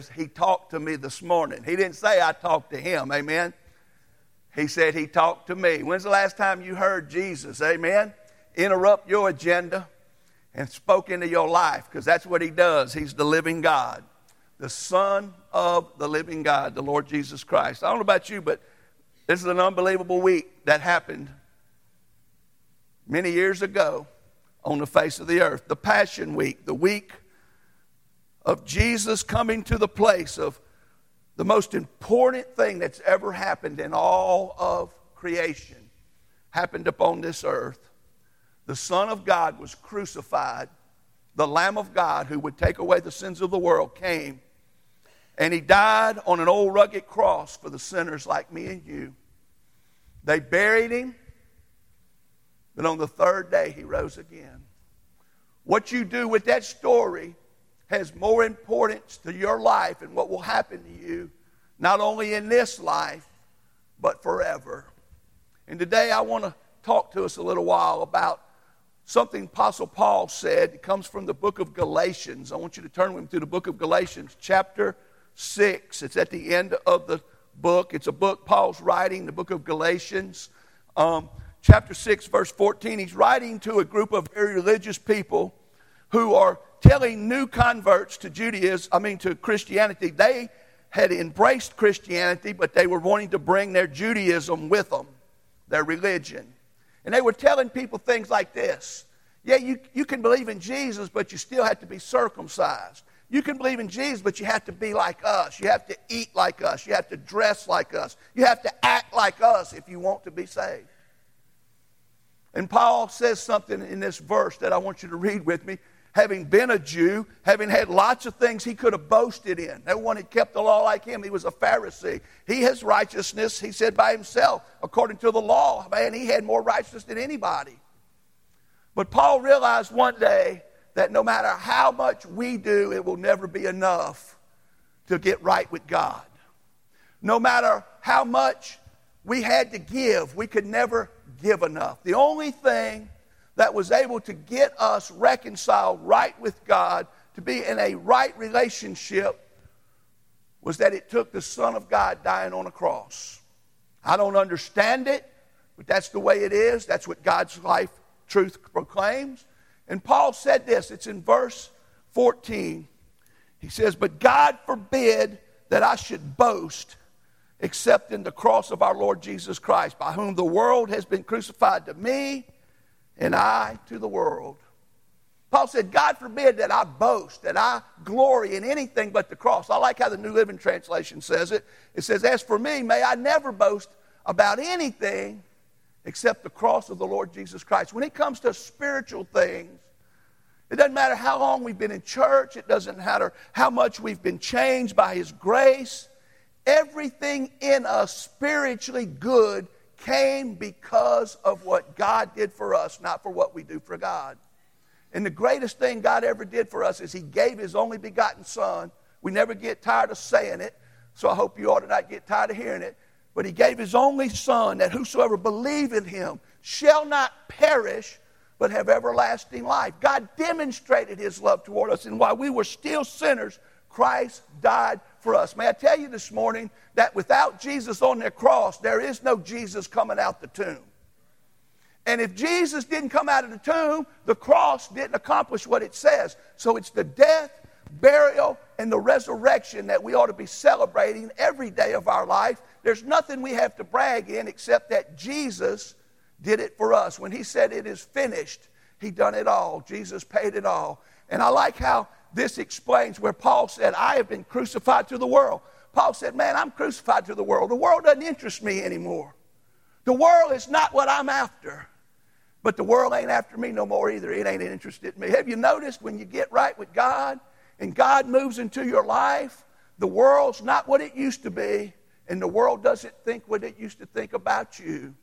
says, He talked to me this morning. He didn't say I talked to him. Amen. He said he talked to me. When's the last time you heard Jesus? Amen. Interrupt your agenda and spoke into your life because that's what he does. He's the living God, the Son of the living God, the Lord Jesus Christ. I don't know about you, but this is an unbelievable week that happened many years ago on the face of the earth. The Passion Week, the week of Jesus coming to the place of the most important thing that's ever happened in all of creation happened upon this earth. The Son of God was crucified. The Lamb of God, who would take away the sins of the world, came. And he died on an old rugged cross for the sinners like me and you. They buried him, but on the third day he rose again. What you do with that story has more importance to your life and what will happen to you, not only in this life, but forever. And today I want to talk to us a little while about something Apostle Paul said. It comes from the book of Galatians. I want you to turn with me to the book of Galatians, chapter 6. It's at the end of the book. It's a book Paul's writing, the book of Galatians. Um, chapter 6, verse 14. He's writing to a group of very religious people who are telling new converts to Judaism, I mean to Christianity, they had embraced Christianity, but they were wanting to bring their Judaism with them, their religion. And they were telling people things like this Yeah, you, you can believe in Jesus, but you still have to be circumcised. You can believe in Jesus, but you have to be like us. You have to eat like us. You have to dress like us. You have to act like us if you want to be saved. And Paul says something in this verse that I want you to read with me having been a Jew, having had lots of things he could have boasted in. No one had kept the law like him. He was a Pharisee. He has righteousness, he said by himself, according to the law. Man, he had more righteousness than anybody. But Paul realized one day that no matter how much we do, it will never be enough to get right with God. No matter how much we had to give, we could never give enough. The only thing that was able to get us reconciled right with God, to be in a right relationship, was that it took the Son of God dying on a cross. I don't understand it, but that's the way it is. That's what God's life truth proclaims. And Paul said this, it's in verse 14. He says, But God forbid that I should boast except in the cross of our Lord Jesus Christ, by whom the world has been crucified to me and I to the world. Paul said, God forbid that I boast, that I glory in anything but the cross. I like how the New Living Translation says it. It says, As for me, may I never boast about anything except the cross of the Lord Jesus Christ. When it comes to spiritual things, it doesn't matter how long we've been in church, it doesn't matter how much we've been changed by His grace. Everything in us spiritually good came because of what God did for us, not for what we do for God. And the greatest thing God ever did for us is He gave His only begotten Son. We never get tired of saying it, so I hope you ought to not get tired of hearing it. But He gave His only Son that whosoever believe in Him shall not perish, but have everlasting life. God demonstrated His love toward us, and while we were still sinners, Christ died for us. May I tell you this morning that without Jesus on the cross, there is no Jesus coming out the tomb. And if Jesus didn't come out of the tomb, the cross didn't accomplish what it says. So it's the death, burial, and the resurrection that we ought to be celebrating every day of our life. There's nothing we have to brag in except that Jesus did it for us. When he said it is finished, he done it all. Jesus paid it all. And I like how this explains where Paul said, I have been crucified to the world. Paul said, Man, I'm crucified to the world. The world doesn't interest me anymore. The world is not what I'm after. But the world ain't after me no more either. It ain't interested in me. Have you noticed when you get right with God and God moves into your life, the world's not what it used to be, and the world doesn't think what it used to think about you.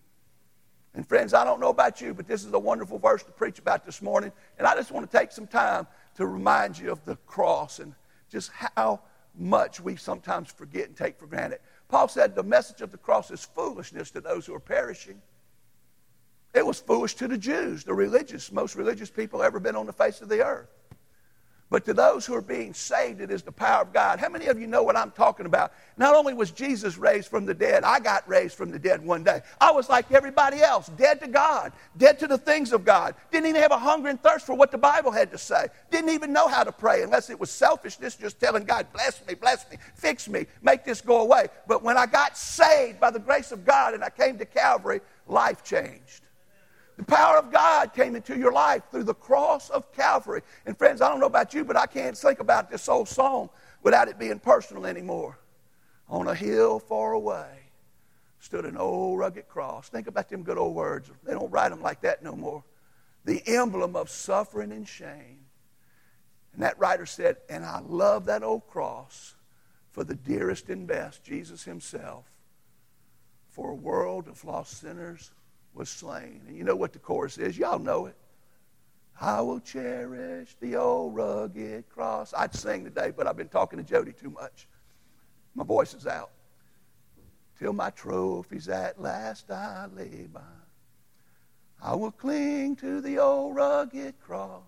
And friends, I don't know about you, but this is a wonderful verse to preach about this morning. And I just want to take some time to remind you of the cross and just how much we sometimes forget and take for granted. Paul said the message of the cross is foolishness to those who are perishing. It was foolish to the Jews, the religious, most religious people ever been on the face of the earth. But to those who are being saved, it is the power of God. How many of you know what I'm talking about? Not only was Jesus raised from the dead, I got raised from the dead one day. I was like everybody else, dead to God, dead to the things of God. Didn't even have a hunger and thirst for what the Bible had to say. Didn't even know how to pray unless it was selfishness, just telling God, bless me, bless me, fix me, make this go away. But when I got saved by the grace of God and I came to Calvary, life changed. The power of God came into your life through the cross of Calvary. And friends, I don't know about you, but I can't think about this old song without it being personal anymore. On a hill far away stood an old rugged cross. Think about them good old words. They don't write them like that no more. The emblem of suffering and shame. And that writer said, And I love that old cross for the dearest and best, Jesus Himself, for a world of lost sinners was slain. And you know what the chorus is? Y'all know it. I will cherish the old rugged cross. I'd sing today, but I've been talking to Jody too much. My voice is out. Till my trophies at last I lay by. I will cling to the old rugged cross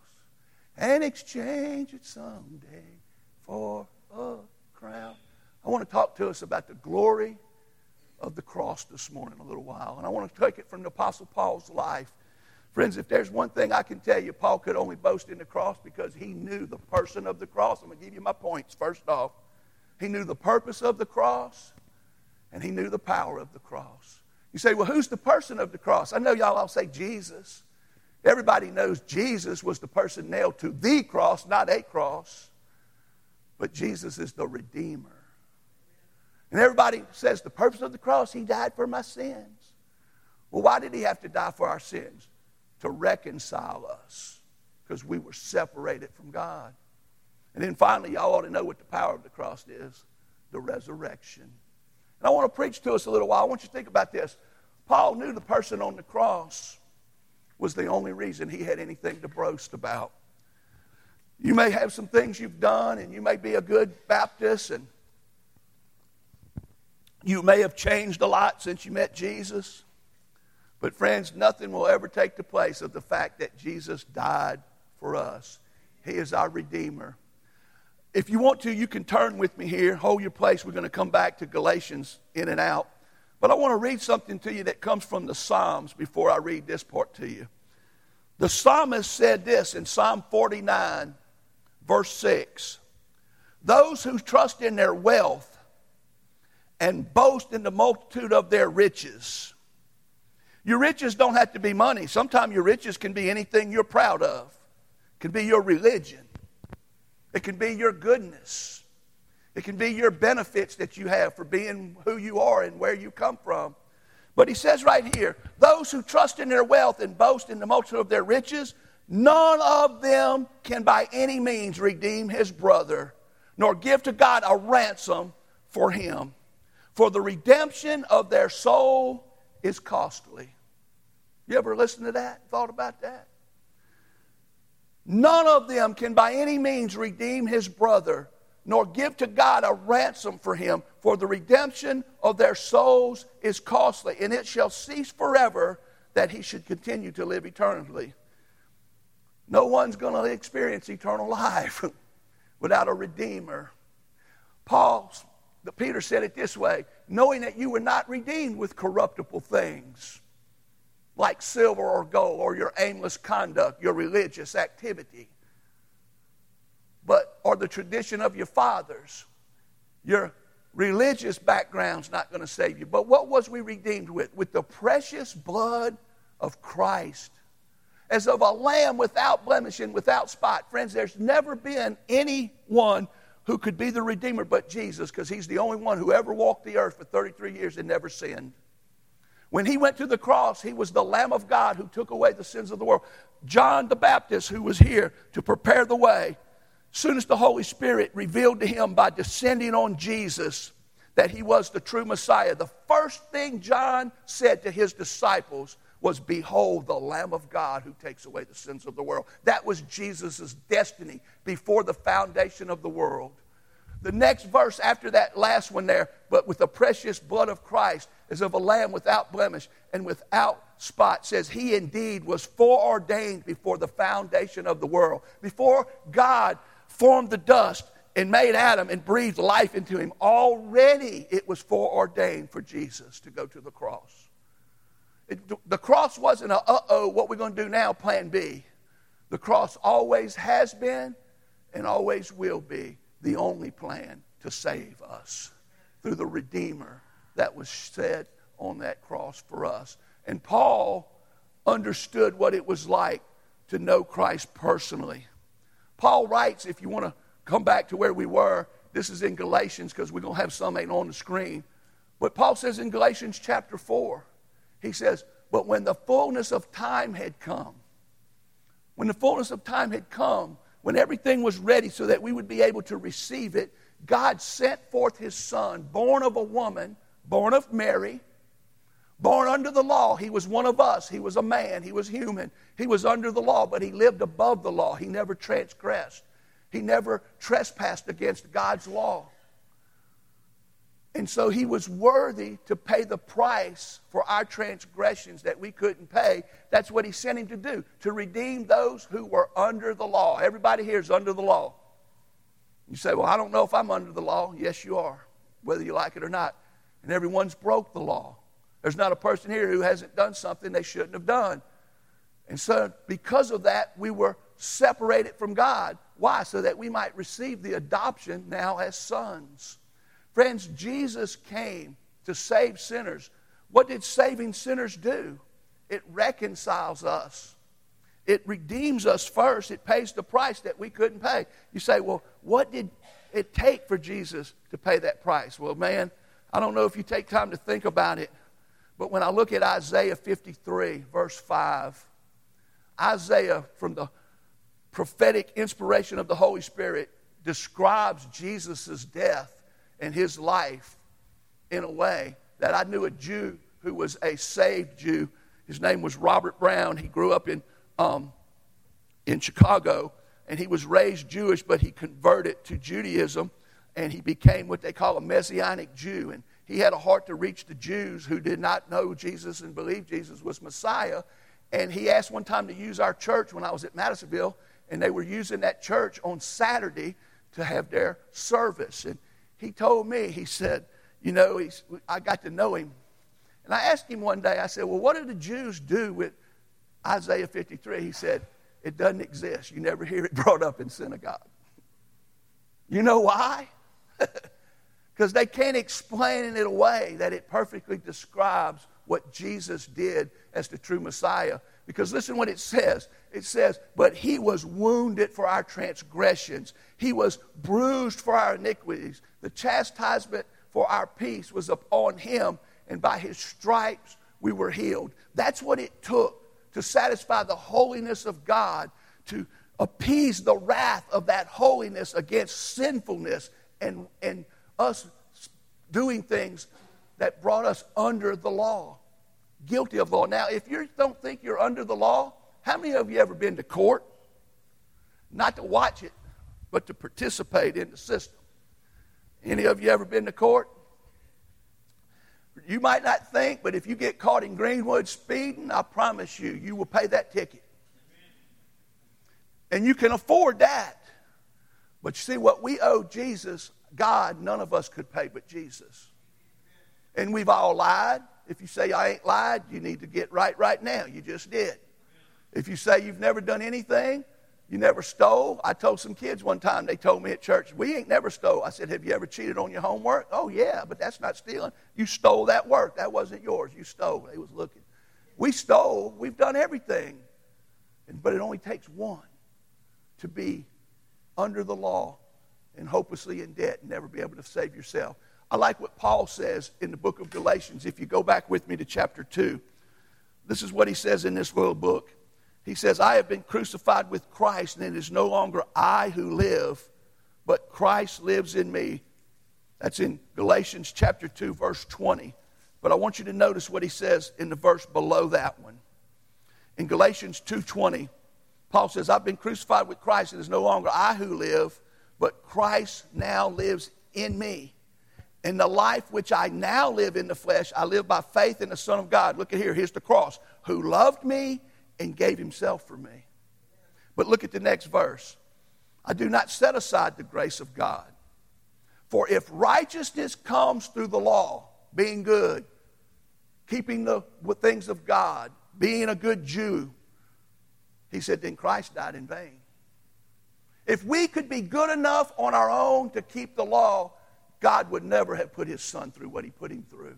and exchange it someday for a crown. I want to talk to us about the glory of the cross this morning a little while. And I want to take it from the Apostle Paul's life. Friends, if there's one thing I can tell you, Paul could only boast in the cross because he knew the person of the cross. I'm going to give you my points first off. He knew the purpose of the cross, and he knew the power of the cross. You say, well, who's the person of the cross? I know y'all all say Jesus. Everybody knows Jesus was the person nailed to the cross, not a cross. But Jesus is the Redeemer. And everybody says the purpose of the cross, he died for my sins. Well, why did he have to die for our sins? To reconcile us, because we were separated from God. And then finally, y'all ought to know what the power of the cross is the resurrection. And I want to preach to us a little while. I want you to think about this. Paul knew the person on the cross was the only reason he had anything to boast about. You may have some things you've done, and you may be a good Baptist, and you may have changed a lot since you met Jesus, but friends, nothing will ever take the place of the fact that Jesus died for us. He is our Redeemer. If you want to, you can turn with me here. Hold your place. We're going to come back to Galatians in and out. But I want to read something to you that comes from the Psalms before I read this part to you. The psalmist said this in Psalm 49, verse 6 Those who trust in their wealth and boast in the multitude of their riches. Your riches don't have to be money. Sometimes your riches can be anything you're proud of. It can be your religion. It can be your goodness. It can be your benefits that you have for being who you are and where you come from. But he says right here, those who trust in their wealth and boast in the multitude of their riches, none of them can by any means redeem his brother, nor give to God a ransom for him. For the redemption of their soul is costly. You ever listen to that? Thought about that? None of them can by any means redeem his brother, nor give to God a ransom for him, for the redemption of their souls is costly, and it shall cease forever that he should continue to live eternally. No one's going to experience eternal life without a redeemer. Paul's but Peter said it this way knowing that you were not redeemed with corruptible things like silver or gold or your aimless conduct, your religious activity, but or the tradition of your fathers. Your religious background's not going to save you. But what was we redeemed with? With the precious blood of Christ. As of a lamb without blemish and without spot. Friends, there's never been anyone who could be the Redeemer but Jesus, because he's the only one who ever walked the earth for 33 years and never sinned. When he went to the cross, he was the Lamb of God who took away the sins of the world. John the Baptist, who was here to prepare the way, soon as the Holy Spirit revealed to him by descending on Jesus that he was the true Messiah, the first thing John said to his disciples was, Behold, the Lamb of God who takes away the sins of the world. That was Jesus' destiny before the foundation of the world. The next verse after that last one there, but with the precious blood of Christ as of a lamb without blemish and without spot, says, He indeed was foreordained before the foundation of the world. Before God formed the dust and made Adam and breathed life into him, already it was foreordained for Jesus to go to the cross. The cross wasn't a uh oh, what we're going to do now, plan B. The cross always has been and always will be the only plan to save us through the Redeemer that was set on that cross for us. And Paul understood what it was like to know Christ personally. Paul writes, if you want to come back to where we were, this is in Galatians because we're going to have some ain't on the screen. But Paul says in Galatians chapter 4, he says, But when the fullness of time had come, when the fullness of time had come, when everything was ready so that we would be able to receive it, God sent forth his son, born of a woman, born of Mary, born under the law. He was one of us. He was a man. He was human. He was under the law, but he lived above the law. He never transgressed, he never trespassed against God's law. And so he was worthy to pay the price for our transgressions that we couldn't pay. That's what he sent him to do, to redeem those who were under the law. Everybody here is under the law. You say, Well, I don't know if I'm under the law. Yes, you are, whether you like it or not. And everyone's broke the law. There's not a person here who hasn't done something they shouldn't have done. And so, because of that, we were separated from God. Why? So that we might receive the adoption now as sons. Friends, Jesus came to save sinners. What did saving sinners do? It reconciles us. It redeems us first. It pays the price that we couldn't pay. You say, well, what did it take for Jesus to pay that price? Well, man, I don't know if you take time to think about it, but when I look at Isaiah 53, verse 5, Isaiah, from the prophetic inspiration of the Holy Spirit, describes Jesus' death and his life in a way that I knew a Jew who was a saved Jew. His name was Robert Brown. He grew up in, um, in Chicago and he was raised Jewish, but he converted to Judaism and he became what they call a Messianic Jew. And he had a heart to reach the Jews who did not know Jesus and believe Jesus was Messiah. And he asked one time to use our church when I was at Madisonville, and they were using that church on Saturday to have their service. And he told me, he said, you know, he's, I got to know him. And I asked him one day, I said, well, what do the Jews do with Isaiah 53? He said, it doesn't exist. You never hear it brought up in synagogue. You know why? Because they can't explain it away that it perfectly describes what Jesus did as the true Messiah. Because listen what it says. It says, But he was wounded for our transgressions, he was bruised for our iniquities. The chastisement for our peace was upon him, and by his stripes we were healed. That's what it took to satisfy the holiness of God, to appease the wrath of that holiness against sinfulness and, and us doing things that brought us under the law, guilty of law. Now, if you don't think you're under the law, how many of you ever been to court? Not to watch it, but to participate in the system. Any of you ever been to court? You might not think, but if you get caught in Greenwood speeding, I promise you, you will pay that ticket. And you can afford that. But you see, what we owe Jesus, God, none of us could pay but Jesus. And we've all lied. If you say I ain't lied, you need to get right right now. You just did. If you say you've never done anything, you never stole. I told some kids one time, they told me at church, we ain't never stole. I said, have you ever cheated on your homework? Oh, yeah, but that's not stealing. You stole that work. That wasn't yours. You stole. They was looking. We stole. We've done everything. But it only takes one to be under the law and hopelessly in debt and never be able to save yourself. I like what Paul says in the book of Galatians. If you go back with me to chapter 2, this is what he says in this little book. He says, I have been crucified with Christ, and it is no longer I who live, but Christ lives in me. That's in Galatians chapter 2, verse 20. But I want you to notice what he says in the verse below that one. In Galatians 2:20, Paul says, I've been crucified with Christ, and it is no longer I who live, but Christ now lives in me. In the life which I now live in the flesh, I live by faith in the Son of God. Look at here, here's the cross, who loved me and gave himself for me. But look at the next verse. I do not set aside the grace of God. For if righteousness comes through the law, being good, keeping the things of God, being a good Jew, he said, then Christ died in vain. If we could be good enough on our own to keep the law, God would never have put his son through what he put him through.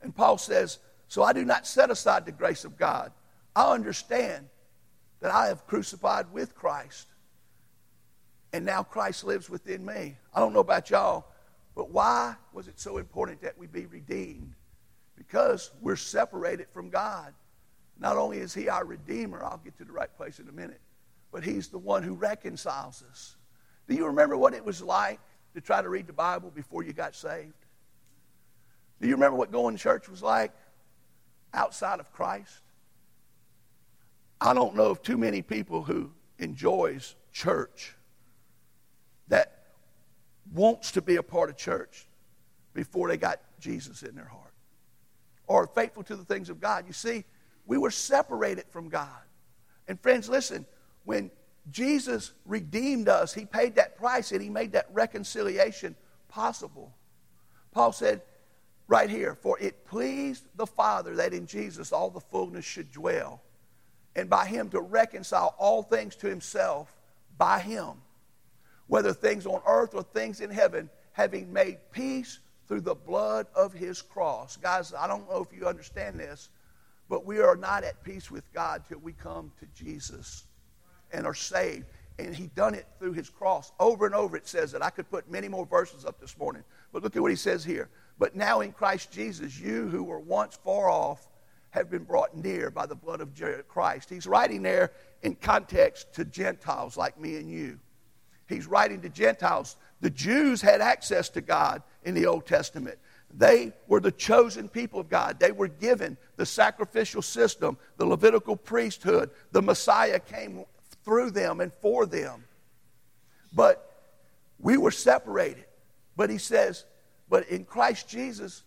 And Paul says, So I do not set aside the grace of God. I understand that I have crucified with Christ. And now Christ lives within me. I don't know about y'all, but why was it so important that we be redeemed? Because we're separated from God. Not only is He our Redeemer, I'll get to the right place in a minute, but He's the one who reconciles us. Do you remember what it was like to try to read the Bible before you got saved? Do you remember what going to church was like outside of Christ? I don't know of too many people who enjoys church that wants to be a part of church before they got Jesus in their heart or faithful to the things of God. You see, we were separated from God. And friends, listen, when Jesus redeemed us, he paid that price and he made that reconciliation possible. Paul said right here, for it pleased the Father that in Jesus all the fullness should dwell, and by him to reconcile all things to himself by him whether things on earth or things in heaven, having made peace through the blood of his cross. Guys, I don't know if you understand this, but we are not at peace with God till we come to Jesus and are saved. And he done it through his cross. Over and over it says that. I could put many more verses up this morning. But look at what he says here. But now in Christ Jesus, you who were once far off have been brought near by the blood of Christ. He's writing there in context to Gentiles like me and you. He's writing to Gentiles. The Jews had access to God in the Old Testament. They were the chosen people of God. They were given the sacrificial system, the Levitical priesthood. The Messiah came through them and for them. But we were separated. But he says, but in Christ Jesus,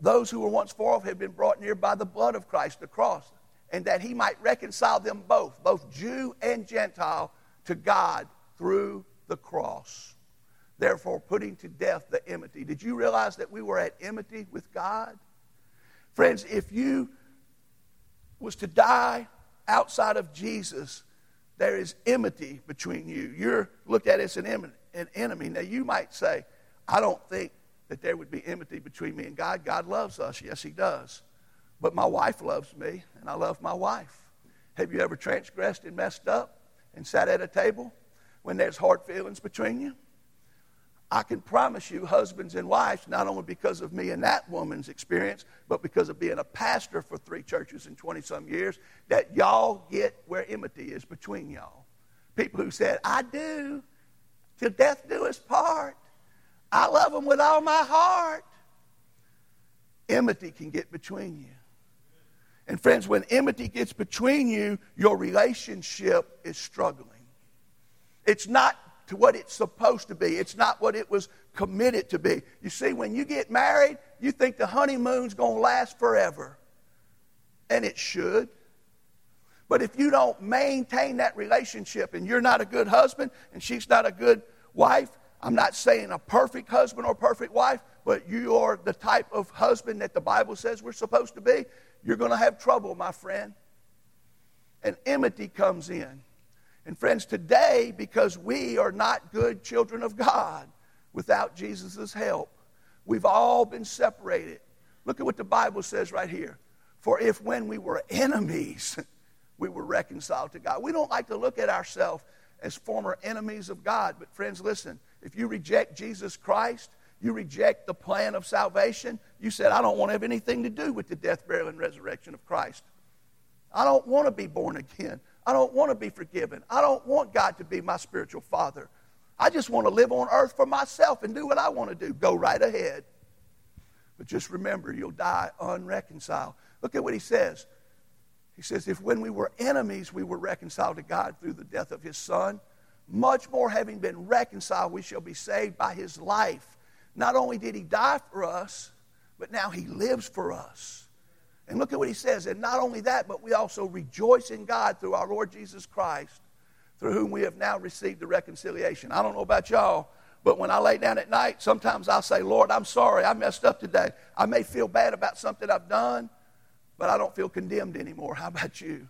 those who were once far off have been brought near by the blood of Christ, the cross, and that he might reconcile them both, both Jew and Gentile, to God through the cross, therefore putting to death the enmity. Did you realize that we were at enmity with God? Friends, if you was to die outside of Jesus, there is enmity between you. You're looked at as an enemy. Now, you might say, I don't think that there would be enmity between me and God. God loves us. Yes, He does. But my wife loves me, and I love my wife. Have you ever transgressed and messed up and sat at a table when there's hard feelings between you. I can promise you, husbands and wives, not only because of me and that woman's experience, but because of being a pastor for three churches in 20 some years, that y'all get where enmity is between y'all. People who said, I do, till death do us part. I love them with all my heart. Enmity can get between you. And friends, when enmity gets between you, your relationship is struggling. It's not to what it's supposed to be. It's not what it was committed to be. You see, when you get married, you think the honeymoon's going to last forever. And it should. But if you don't maintain that relationship and you're not a good husband and she's not a good wife, I'm not saying a perfect husband or perfect wife, but you are the type of husband that the Bible says we're supposed to be, you're going to have trouble, my friend. And enmity comes in. And friends, today, because we are not good children of God without Jesus' help, we've all been separated. Look at what the Bible says right here. For if when we were enemies, we were reconciled to God. We don't like to look at ourselves as former enemies of God. But, friends, listen if you reject Jesus Christ, you reject the plan of salvation, you said, I don't want to have anything to do with the death, burial, and resurrection of Christ. I don't want to be born again. I don't want to be forgiven. I don't want God to be my spiritual father. I just want to live on earth for myself and do what I want to do. Go right ahead. But just remember, you'll die unreconciled. Look at what he says. He says, If when we were enemies, we were reconciled to God through the death of his son, much more having been reconciled, we shall be saved by his life. Not only did he die for us, but now he lives for us. And look at what he says. And not only that, but we also rejoice in God through our Lord Jesus Christ, through whom we have now received the reconciliation. I don't know about y'all, but when I lay down at night, sometimes I'll say, Lord, I'm sorry, I messed up today. I may feel bad about something I've done, but I don't feel condemned anymore. How about you?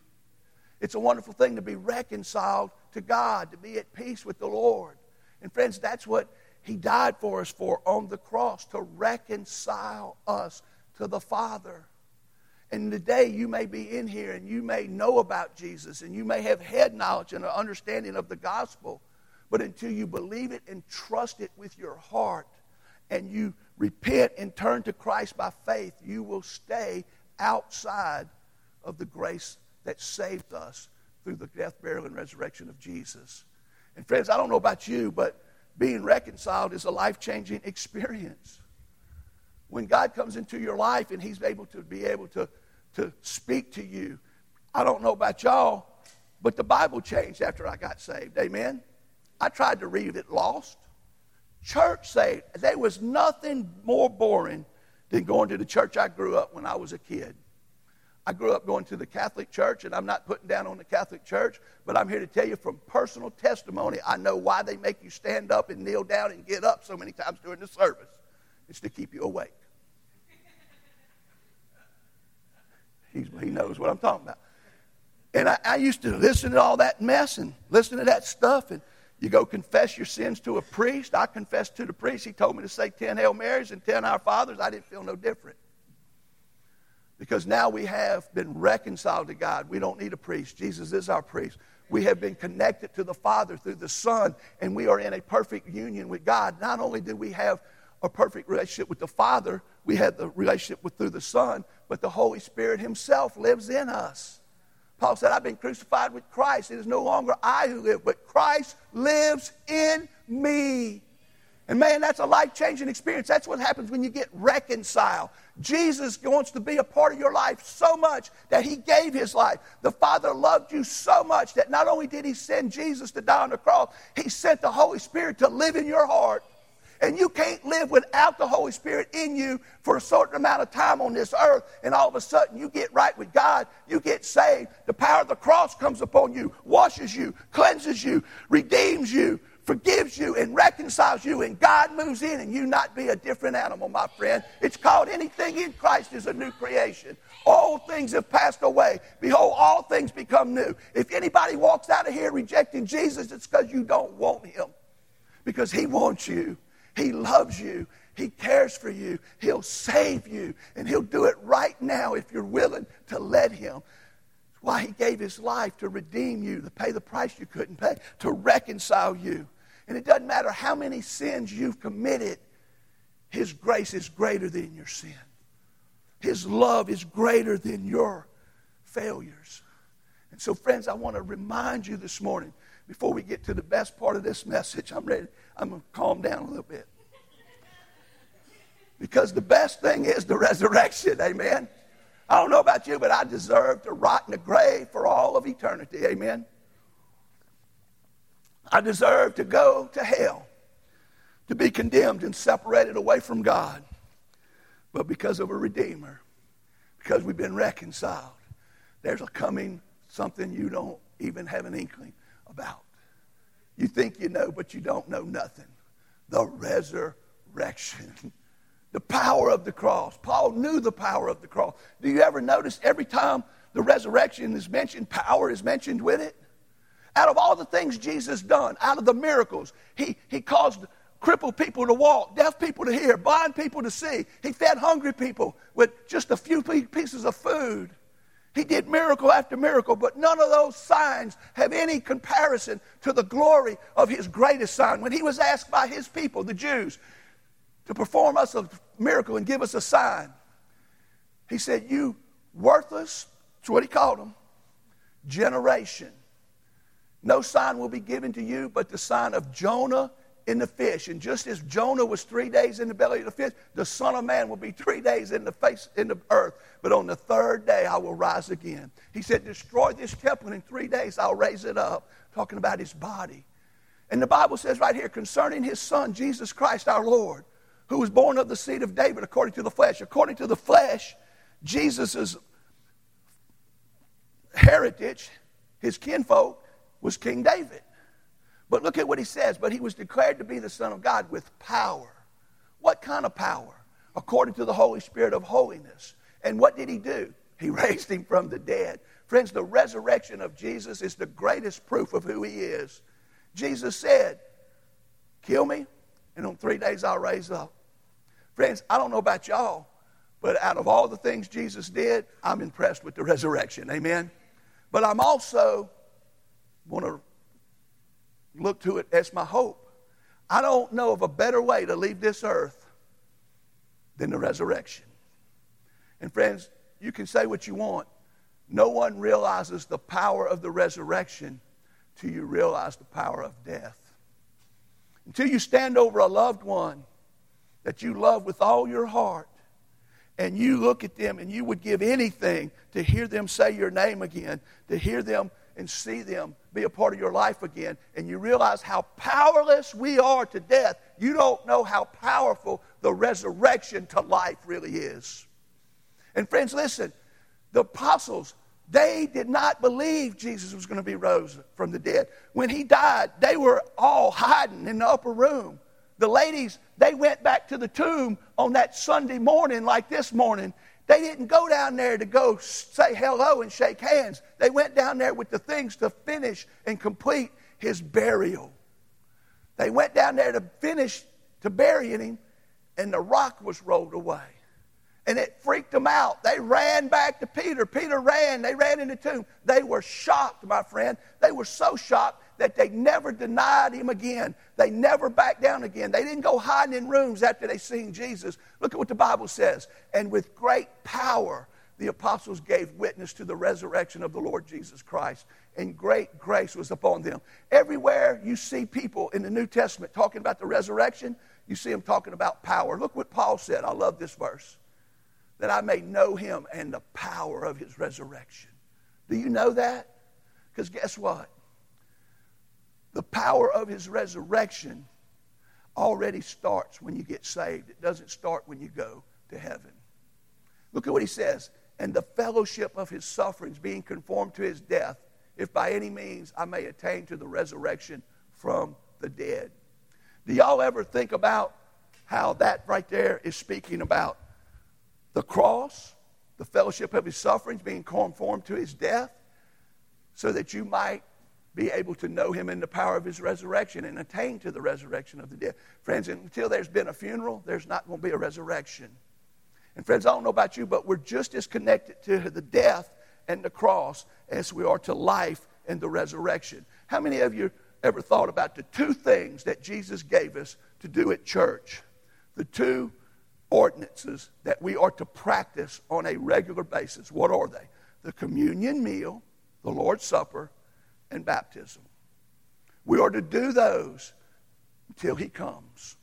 It's a wonderful thing to be reconciled to God, to be at peace with the Lord. And friends, that's what He died for us for on the cross, to reconcile us to the Father. And today you may be in here and you may know about Jesus and you may have head knowledge and an understanding of the gospel. But until you believe it and trust it with your heart and you repent and turn to Christ by faith, you will stay outside of the grace that saved us through the death, burial, and resurrection of Jesus. And friends, I don't know about you, but being reconciled is a life changing experience. When God comes into your life and He's able to be able to, to speak to you, I don't know about y'all, but the Bible changed after I got saved. Amen? I tried to read it lost. Church saved. There was nothing more boring than going to the church I grew up when I was a kid. I grew up going to the Catholic Church, and I'm not putting down on the Catholic Church, but I'm here to tell you from personal testimony, I know why they make you stand up and kneel down and get up so many times during the service. It's to keep you awake. He's, he knows what I'm talking about. And I, I used to listen to all that mess and listen to that stuff, and you go confess your sins to a priest. I confessed to the priest. He told me to say 10 Hail Marys and 10 Our Fathers. I didn't feel no different. Because now we have been reconciled to God. We don't need a priest. Jesus is our priest. We have been connected to the Father through the Son, and we are in a perfect union with God. Not only do we have a perfect relationship with the Father, we have the relationship with through the Son, but the Holy Spirit Himself lives in us. Paul said, I've been crucified with Christ. It is no longer I who live, but Christ lives in me. And man, that's a life changing experience. That's what happens when you get reconciled. Jesus wants to be a part of your life so much that he gave his life. The Father loved you so much that not only did he send Jesus to die on the cross, he sent the Holy Spirit to live in your heart. And you can't live without the Holy Spirit in you for a certain amount of time on this earth, and all of a sudden you get right with God, you get saved. The power of the cross comes upon you, washes you, cleanses you, redeems you, forgives you, and reconciles you, and God moves in, and you not be a different animal, my friend. It's called anything in Christ is a new creation. All things have passed away. Behold, all things become new. If anybody walks out of here rejecting Jesus, it's because you don't want him. Because he wants you. He loves you. He cares for you. He'll save you. And He'll do it right now if you're willing to let Him. That's why He gave His life to redeem you, to pay the price you couldn't pay, to reconcile you. And it doesn't matter how many sins you've committed, His grace is greater than your sin. His love is greater than your failures. And so, friends, I want to remind you this morning before we get to the best part of this message. I'm ready. I'm going to calm down a little bit. Because the best thing is the resurrection. Amen. I don't know about you, but I deserve to rot in the grave for all of eternity. Amen. I deserve to go to hell, to be condemned and separated away from God. But because of a Redeemer, because we've been reconciled, there's a coming something you don't even have an inkling about. You think you know, but you don't know nothing. The resurrection. The power of the cross. Paul knew the power of the cross. Do you ever notice every time the resurrection is mentioned, power is mentioned with it? Out of all the things Jesus done, out of the miracles, he, he caused crippled people to walk, deaf people to hear, blind people to see. He fed hungry people with just a few pieces of food. He did miracle after miracle, but none of those signs have any comparison to the glory of his greatest sign. When he was asked by his people, the Jews, to perform us a miracle and give us a sign, he said, You worthless, that's what he called them, generation. No sign will be given to you but the sign of Jonah in the fish. And just as Jonah was three days in the belly of the fish, the Son of Man will be three days in the face in the earth. But on the third day I will rise again. He said, Destroy this temple, and in three days I'll raise it up. Talking about his body. And the Bible says right here concerning his son, Jesus Christ our Lord, who was born of the seed of David according to the flesh. According to the flesh, Jesus' heritage, his kinfolk, was King David. But look at what he says. But he was declared to be the Son of God with power. What kind of power? According to the Holy Spirit of holiness. And what did he do? He raised him from the dead. Friends, the resurrection of Jesus is the greatest proof of who he is. Jesus said, Kill me, and on three days I'll raise up. Friends, I don't know about y'all, but out of all the things Jesus did, I'm impressed with the resurrection. Amen. But I'm also want to look to it as my hope. I don't know of a better way to leave this earth than the resurrection. And friends, you can say what you want. No one realizes the power of the resurrection till you realize the power of death. Until you stand over a loved one that you love with all your heart and you look at them and you would give anything to hear them say your name again, to hear them and see them be a part of your life again, and you realize how powerless we are to death, you don't know how powerful the resurrection to life really is. And friends, listen, the apostles, they did not believe Jesus was going to be rose from the dead. When he died, they were all hiding in the upper room. The ladies, they went back to the tomb on that Sunday morning, like this morning. They didn't go down there to go say hello and shake hands. They went down there with the things to finish and complete his burial. They went down there to finish to burying him, and the rock was rolled away. And it freaked them out. They ran back to Peter. Peter ran. They ran in the tomb. They were shocked, my friend. They were so shocked that they never denied him again. They never backed down again. They didn't go hiding in rooms after they seen Jesus. Look at what the Bible says. And with great power, the apostles gave witness to the resurrection of the Lord Jesus Christ, and great grace was upon them. Everywhere you see people in the New Testament talking about the resurrection, you see them talking about power. Look what Paul said. I love this verse that I may know him and the power of his resurrection. Do you know that? Because guess what? The power of his resurrection already starts when you get saved. It doesn't start when you go to heaven. Look at what he says. And the fellowship of his sufferings, being conformed to his death, if by any means I may attain to the resurrection from the dead. Do y'all ever think about how that right there is speaking about the cross, the fellowship of his sufferings, being conformed to his death, so that you might be able to know him in the power of his resurrection and attain to the resurrection of the dead. Friends, until there's been a funeral, there's not going to be a resurrection. And friends, I don't know about you, but we're just as connected to the death and the cross as we are to life and the resurrection. How many of you ever thought about the two things that Jesus gave us to do at church? The two ordinances that we are to practice on a regular basis. What are they? The communion meal, the Lord's Supper, and baptism. We are to do those until he comes.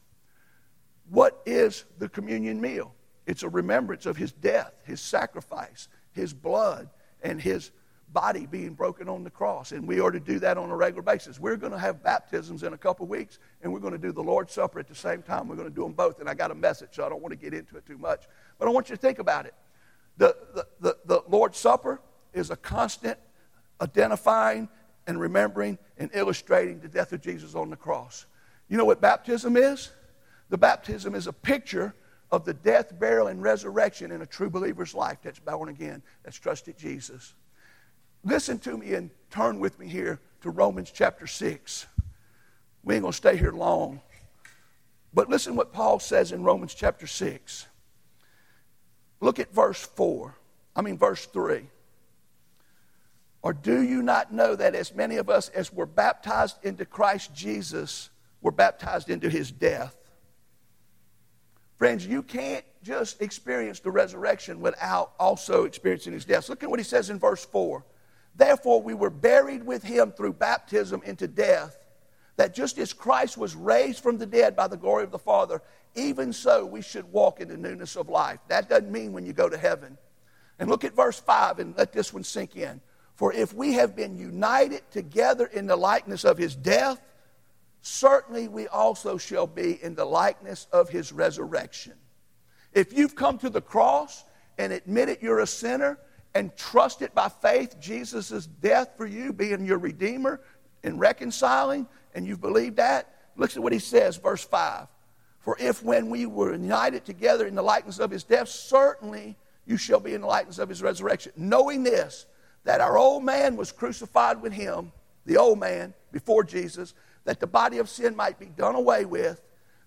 What is the communion meal? It's a remembrance of his death, his sacrifice, his blood, and his body being broken on the cross. And we are to do that on a regular basis. We're going to have baptisms in a couple weeks, and we're going to do the Lord's Supper at the same time. We're going to do them both. And I got a message, so I don't want to get into it too much. But I want you to think about it. The, the, the, the Lord's Supper is a constant identifying and remembering and illustrating the death of Jesus on the cross. You know what baptism is? The baptism is a picture of the death, burial, and resurrection in a true believer's life that's born again, that's trusted Jesus. Listen to me and turn with me here to Romans chapter 6. We ain't going to stay here long. But listen what Paul says in Romans chapter 6. Look at verse 4. I mean, verse 3. Or do you not know that as many of us as were baptized into Christ Jesus were baptized into his death? Friends, you can't just experience the resurrection without also experiencing his death. Look at what he says in verse 4. Therefore, we were buried with him through baptism into death, that just as Christ was raised from the dead by the glory of the Father, even so we should walk in the newness of life. That doesn't mean when you go to heaven. And look at verse 5 and let this one sink in. For if we have been united together in the likeness of his death, certainly we also shall be in the likeness of his resurrection. If you've come to the cross and admitted you're a sinner and trusted by faith Jesus' death for you, being your Redeemer, and reconciling, and you've believed that, look at what he says, verse 5. For if when we were united together in the likeness of his death, certainly you shall be in the likeness of his resurrection. Knowing this, that our old man was crucified with him, the old man, before Jesus, that the body of sin might be done away with,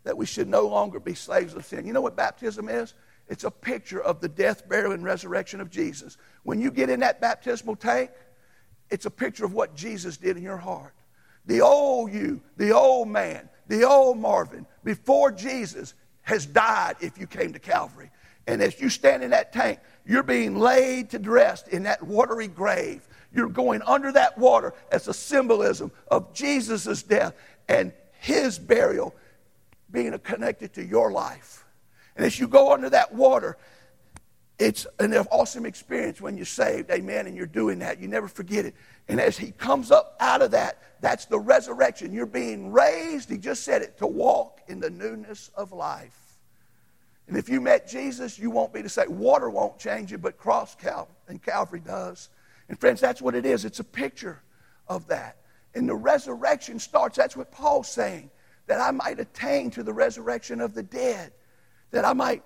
that we should no longer be slaves of sin. You know what baptism is? It's a picture of the death, burial, and resurrection of Jesus. When you get in that baptismal tank, it's a picture of what Jesus did in your heart. The old you, the old man, the old Marvin, before Jesus, has died if you came to Calvary. And as you stand in that tank, you're being laid to rest in that watery grave. You're going under that water as a symbolism of Jesus' death and his burial being connected to your life. And as you go under that water, it's an awesome experience when you're saved, amen, and you're doing that. You never forget it. And as he comes up out of that, that's the resurrection. You're being raised, he just said it, to walk in the newness of life. And if you met Jesus, you won't be to say, water won't change you, but cross Cal- and Calvary does. And friends, that's what it is. It's a picture of that. And the resurrection starts, that's what Paul's saying, that I might attain to the resurrection of the dead, that I might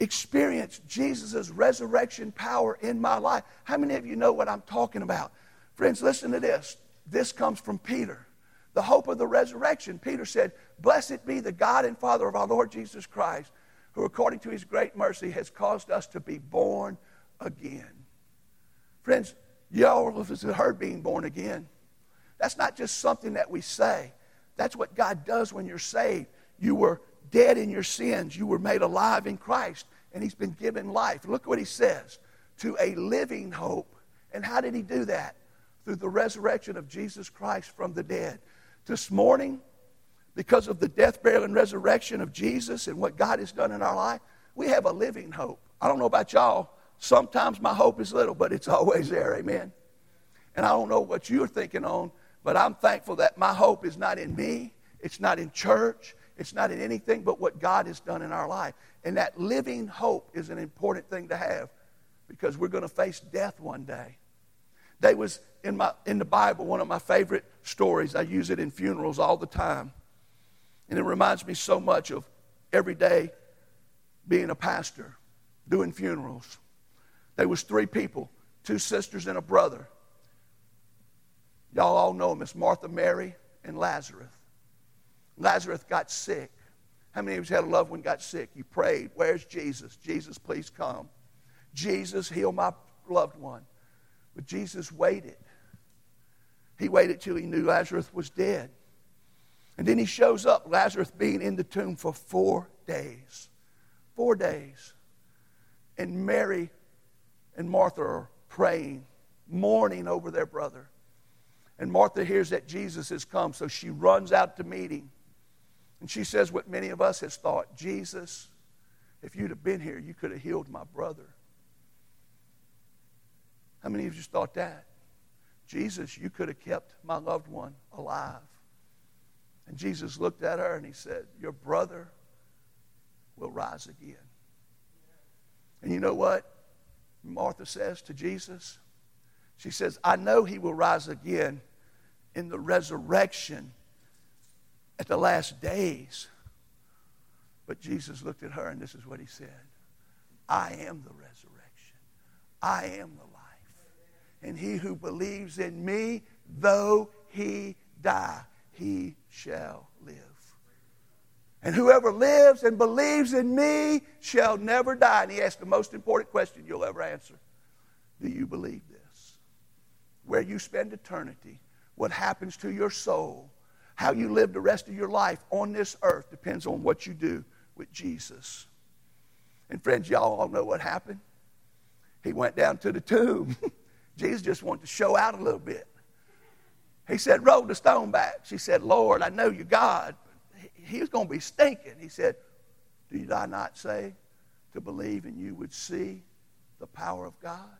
experience Jesus' resurrection power in my life. How many of you know what I'm talking about? Friends, listen to this. This comes from Peter. The hope of the resurrection. Peter said, Blessed be the God and Father of our Lord Jesus Christ who according to his great mercy has caused us to be born again. Friends, y'all have heard being born again. That's not just something that we say. That's what God does when you're saved. You were dead in your sins. You were made alive in Christ, and He's been given life. Look what He says to a living hope. And how did He do that? Through the resurrection of Jesus Christ from the dead. This morning, because of the death, burial, and resurrection of Jesus and what God has done in our life, we have a living hope. I don't know about y'all. Sometimes my hope is little, but it's always there. Amen. And I don't know what you're thinking on, but I'm thankful that my hope is not in me, it's not in church, it's not in anything but what God has done in our life. And that living hope is an important thing to have because we're going to face death one day. They was in my in the Bible one of my favorite stories. I use it in funerals all the time. And it reminds me so much of every day being a pastor, doing funerals. There was three people, two sisters and a brother. Y'all all know them as Martha, Mary, and Lazarus. Lazarus got sick. How many of you had a loved one got sick? You prayed, Where's Jesus? Jesus, please come. Jesus, heal my loved one. But Jesus waited. He waited till he knew Lazarus was dead. And then he shows up, Lazarus being in the tomb for four days. Four days. And Mary and Martha are praying, mourning over their brother. And Martha hears that Jesus has come, so she runs out to meet him. And she says what many of us has thought Jesus, if you'd have been here, you could have healed my brother. How many of you thought that? Jesus, you could have kept my loved one alive. And Jesus looked at her and he said, Your brother will rise again. And you know what Martha says to Jesus? She says, I know he will rise again in the resurrection at the last days. But Jesus looked at her and this is what he said I am the resurrection, I am the life. And he who believes in me, though he die, he shall live. And whoever lives and believes in me shall never die. And he asked the most important question you'll ever answer Do you believe this? Where you spend eternity, what happens to your soul, how you live the rest of your life on this earth depends on what you do with Jesus. And friends, y'all all know what happened. He went down to the tomb. Jesus just wanted to show out a little bit. He said, Roll the stone back. She said, Lord, I know you're God. He was going to be stinking. He said, Did I not say to believe and you would see the power of God?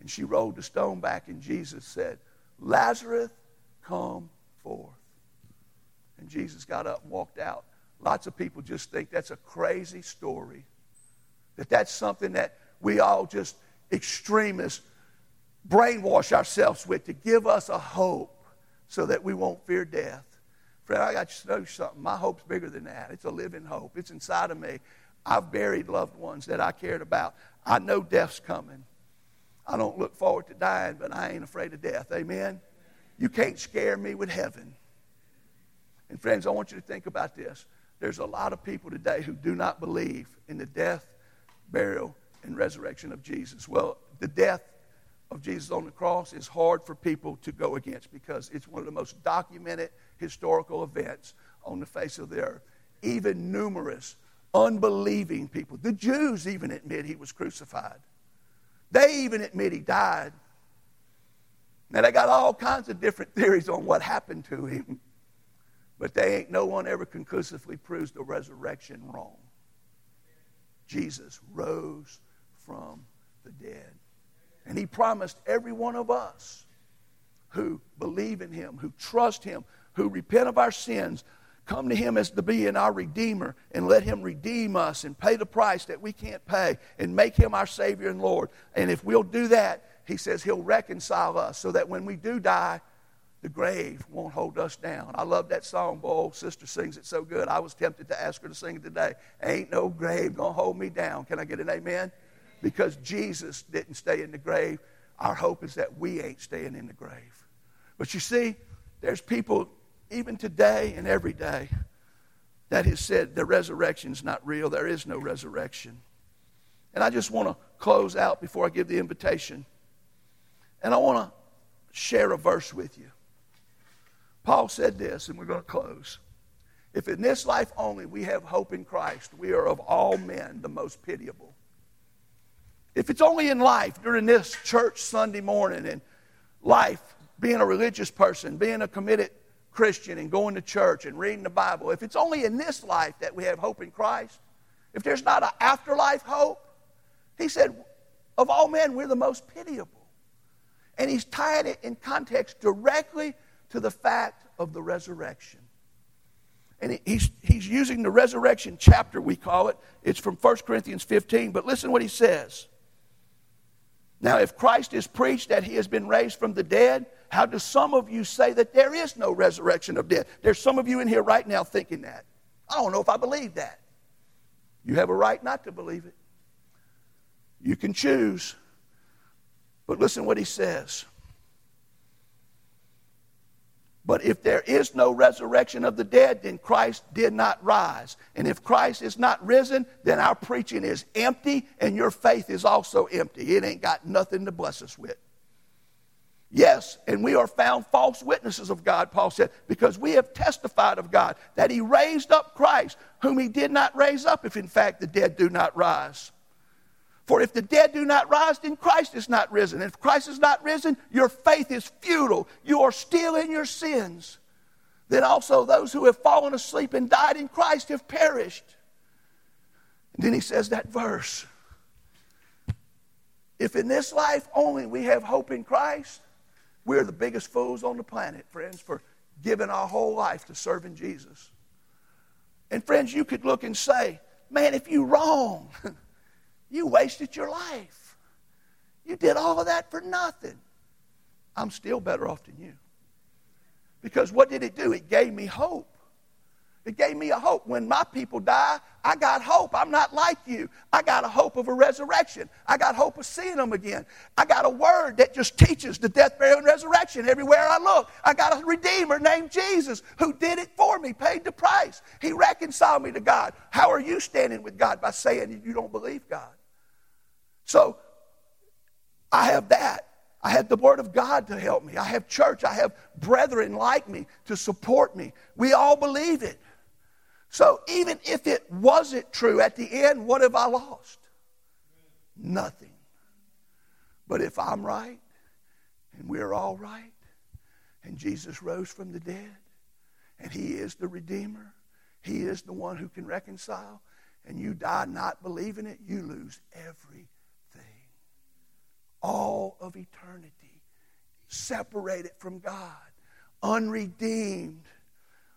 And she rolled the stone back, and Jesus said, Lazarus, come forth. And Jesus got up and walked out. Lots of people just think that's a crazy story, that that's something that we all just extremists brainwash ourselves with to give us a hope so that we won't fear death. Friend, I got to know something. My hope's bigger than that. It's a living hope. It's inside of me. I've buried loved ones that I cared about. I know death's coming. I don't look forward to dying, but I ain't afraid of death. Amen? You can't scare me with heaven. And friends, I want you to think about this. There's a lot of people today who do not believe in the death, burial, and resurrection of Jesus. Well, the death of Jesus on the cross is hard for people to go against because it's one of the most documented historical events on the face of the earth. Even numerous unbelieving people, the Jews even admit he was crucified. They even admit he died. Now, they got all kinds of different theories on what happened to him, but they ain't no one ever conclusively proves the resurrection wrong. Jesus rose from the dead. And he promised every one of us who believe in him, who trust him, who repent of our sins, come to him as the be in our redeemer and let him redeem us and pay the price that we can't pay and make him our savior and lord. And if we'll do that he says he'll reconcile us so that when we do die the grave won't hold us down. I love that song boy. Old sister sings it so good. I was tempted to ask her to sing it today. Ain't no grave gonna hold me down. Can i get an amen because Jesus didn't stay in the grave. Our hope is that we ain't staying in the grave. But you see, there's people, even today and every day, that has said the resurrection's not real. There is no resurrection. And I just want to close out before I give the invitation. And I want to share a verse with you. Paul said this, and we're going to close. If in this life only we have hope in Christ, we are of all men the most pitiable. If it's only in life during this church Sunday morning and life, being a religious person, being a committed Christian and going to church and reading the Bible, if it's only in this life that we have hope in Christ, if there's not an afterlife hope, he said, of all men, we're the most pitiable. And he's tying it in context directly to the fact of the resurrection. And he's, he's using the resurrection chapter, we call it. It's from 1 Corinthians 15. But listen what he says. Now, if Christ is preached that he has been raised from the dead, how do some of you say that there is no resurrection of death? There's some of you in here right now thinking that. I don't know if I believe that. You have a right not to believe it. You can choose. But listen what he says. But if there is no resurrection of the dead, then Christ did not rise. And if Christ is not risen, then our preaching is empty and your faith is also empty. It ain't got nothing to bless us with. Yes, and we are found false witnesses of God, Paul said, because we have testified of God that He raised up Christ, whom He did not raise up if in fact the dead do not rise. For if the dead do not rise, then Christ is not risen. If Christ is not risen, your faith is futile. You are still in your sins. Then also those who have fallen asleep and died in Christ have perished. And then he says that verse. If in this life only we have hope in Christ, we're the biggest fools on the planet, friends, for giving our whole life to serving Jesus. And friends, you could look and say, man, if you wrong, You wasted your life. You did all of that for nothing. I'm still better off than you. Because what did it do? It gave me hope. It gave me a hope. When my people die, I got hope. I'm not like you. I got a hope of a resurrection. I got hope of seeing them again. I got a word that just teaches the death, burial, and resurrection everywhere I look. I got a Redeemer named Jesus who did it for me, paid the price. He reconciled me to God. How are you standing with God? By saying you don't believe God. So I have that. I have the Word of God to help me. I have church. I have brethren like me to support me. We all believe it. So even if it wasn't true at the end, what have I lost? Nothing. But if I'm right and we're all right and Jesus rose from the dead and He is the Redeemer, He is the one who can reconcile, and you die not believing it, you lose every all of eternity, separated from God, unredeemed,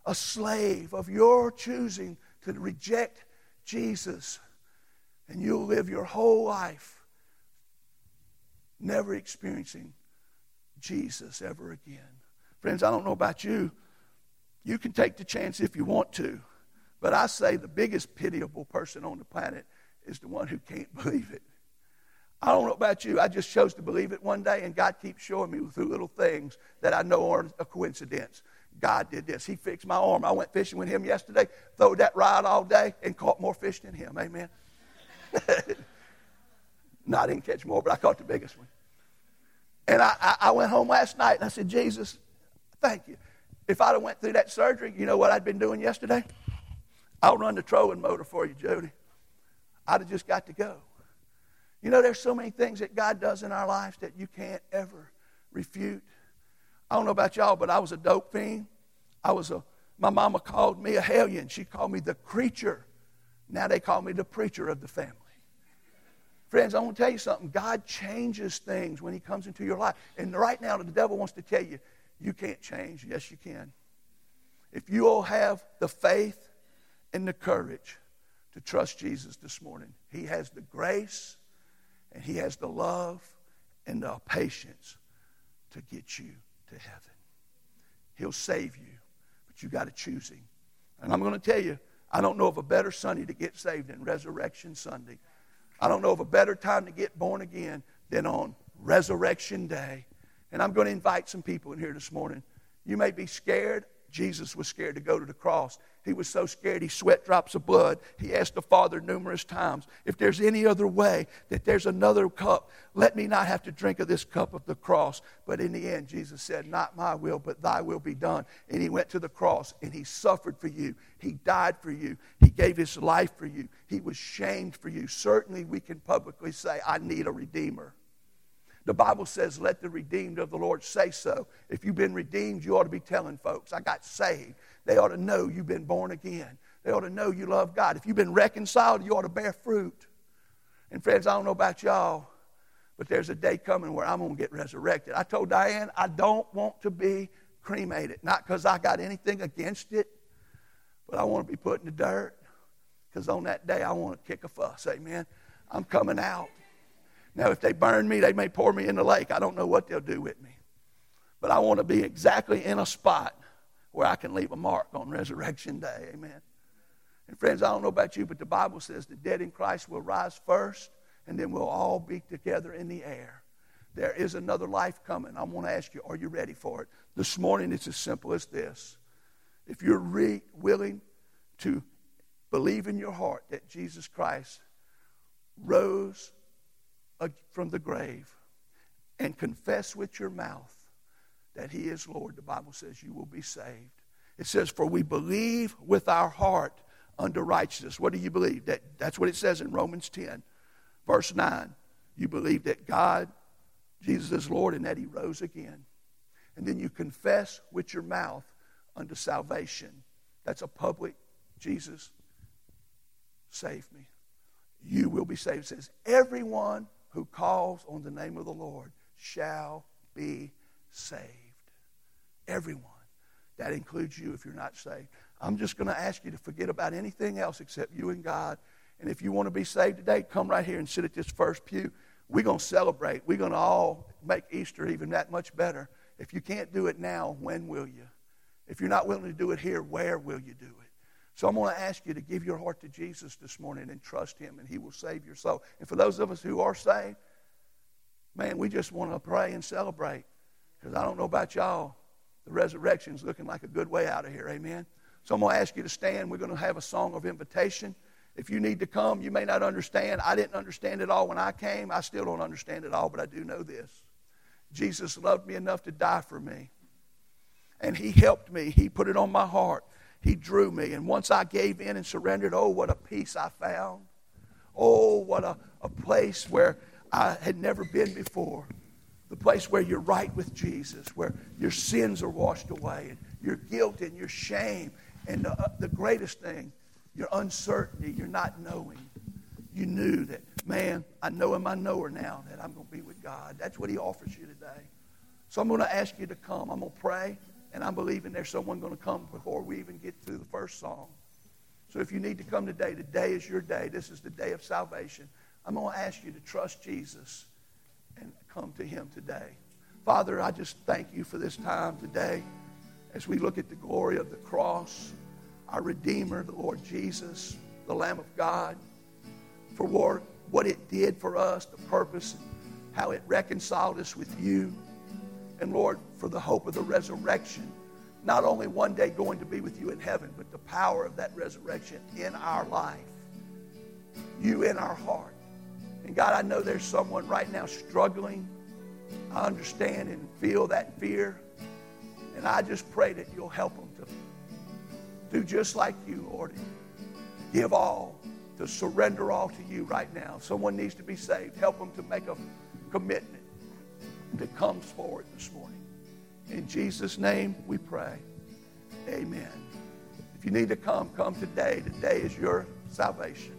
a slave of your choosing to reject Jesus, and you'll live your whole life never experiencing Jesus ever again. Friends, I don't know about you. You can take the chance if you want to. But I say the biggest pitiable person on the planet is the one who can't believe it. I don't know about you. I just chose to believe it one day, and God keeps showing me through little things that I know aren't a coincidence. God did this. He fixed my arm. I went fishing with him yesterday, throwed that rod all day, and caught more fish than him. Amen. no, I didn't catch more, but I caught the biggest one. And I, I, I went home last night and I said, Jesus, thank you. If I'd have went through that surgery, you know what I'd been doing yesterday? I'll run the trolling motor for you, Jody. I'd have just got to go. You know, there's so many things that God does in our lives that you can't ever refute. I don't know about y'all, but I was a dope fiend. I was a, my mama called me a hellion. She called me the creature. Now they call me the preacher of the family. Friends, I want to tell you something. God changes things when He comes into your life. And right now, the devil wants to tell you, you can't change. Yes, you can. If you will have the faith and the courage to trust Jesus this morning, He has the grace and He has the love and the patience to get you to heaven. He'll save you, but you got to choose Him. And I'm going to tell you, I don't know of a better Sunday to get saved than Resurrection Sunday. I don't know of a better time to get born again than on Resurrection Day. And I'm going to invite some people in here this morning. You may be scared. Jesus was scared to go to the cross. He was so scared he sweat drops of blood. He asked the Father numerous times, if there's any other way, that there's another cup, let me not have to drink of this cup of the cross. But in the end, Jesus said, Not my will, but thy will be done. And he went to the cross and he suffered for you. He died for you. He gave his life for you. He was shamed for you. Certainly, we can publicly say, I need a redeemer. The Bible says, let the redeemed of the Lord say so. If you've been redeemed, you ought to be telling folks, I got saved. They ought to know you've been born again. They ought to know you love God. If you've been reconciled, you ought to bear fruit. And friends, I don't know about y'all, but there's a day coming where I'm going to get resurrected. I told Diane, I don't want to be cremated. Not because I got anything against it, but I want to be put in the dirt. Because on that day, I want to kick a fuss. Amen. I'm coming out. Now, if they burn me, they may pour me in the lake. I don't know what they'll do with me. But I want to be exactly in a spot where I can leave a mark on Resurrection Day. Amen. And friends, I don't know about you, but the Bible says the dead in Christ will rise first, and then we'll all be together in the air. There is another life coming. I want to ask you, are you ready for it? This morning, it's as simple as this. If you're re- willing to believe in your heart that Jesus Christ rose from the grave and confess with your mouth that he is Lord, the Bible says you will be saved. It says, For we believe with our heart unto righteousness. What do you believe? That, that's what it says in Romans 10, verse 9. You believe that God, Jesus is Lord, and that he rose again. And then you confess with your mouth unto salvation. That's a public Jesus, save me. You will be saved. It says, Everyone who calls on the name of the Lord shall be saved. Everyone. That includes you if you're not saved. I'm just going to ask you to forget about anything else except you and God. And if you want to be saved today, come right here and sit at this first pew. We're going to celebrate. We're going to all make Easter even that much better. If you can't do it now, when will you? If you're not willing to do it here, where will you do it? So I'm going to ask you to give your heart to Jesus this morning and trust Him, and He will save your soul. And for those of us who are saved, man, we just want to pray and celebrate. Because I don't know about y'all, the resurrection is looking like a good way out of here. Amen. So I'm going to ask you to stand. We're going to have a song of invitation. If you need to come, you may not understand. I didn't understand it all when I came. I still don't understand it all, but I do know this. Jesus loved me enough to die for me. And He helped me. He put it on my heart. He drew me. And once I gave in and surrendered, oh, what a peace I found. Oh, what a, a place where I had never been before. The place where you're right with Jesus, where your sins are washed away, and your guilt and your shame, and the, uh, the greatest thing, your uncertainty, your not knowing. You knew that, man, I know him, I know her now, that I'm going to be with God. That's what he offers you today. So I'm going to ask you to come. I'm going to pray. And I'm believing there's someone going to come before we even get through the first song. So if you need to come today, today is your day. This is the day of salvation. I'm going to ask you to trust Jesus and come to him today. Father, I just thank you for this time today as we look at the glory of the cross, our Redeemer, the Lord Jesus, the Lamb of God, for what it did for us, the purpose, how it reconciled us with you. And Lord, for the hope of the resurrection, not only one day going to be with you in heaven, but the power of that resurrection in our life, you in our heart. And God, I know there's someone right now struggling. I understand and feel that fear. And I just pray that you'll help them to do just like you, Lord. Give all, to surrender all to you right now. Someone needs to be saved. Help them to make a commitment that comes forward this morning. In Jesus' name we pray. Amen. If you need to come, come today. Today is your salvation.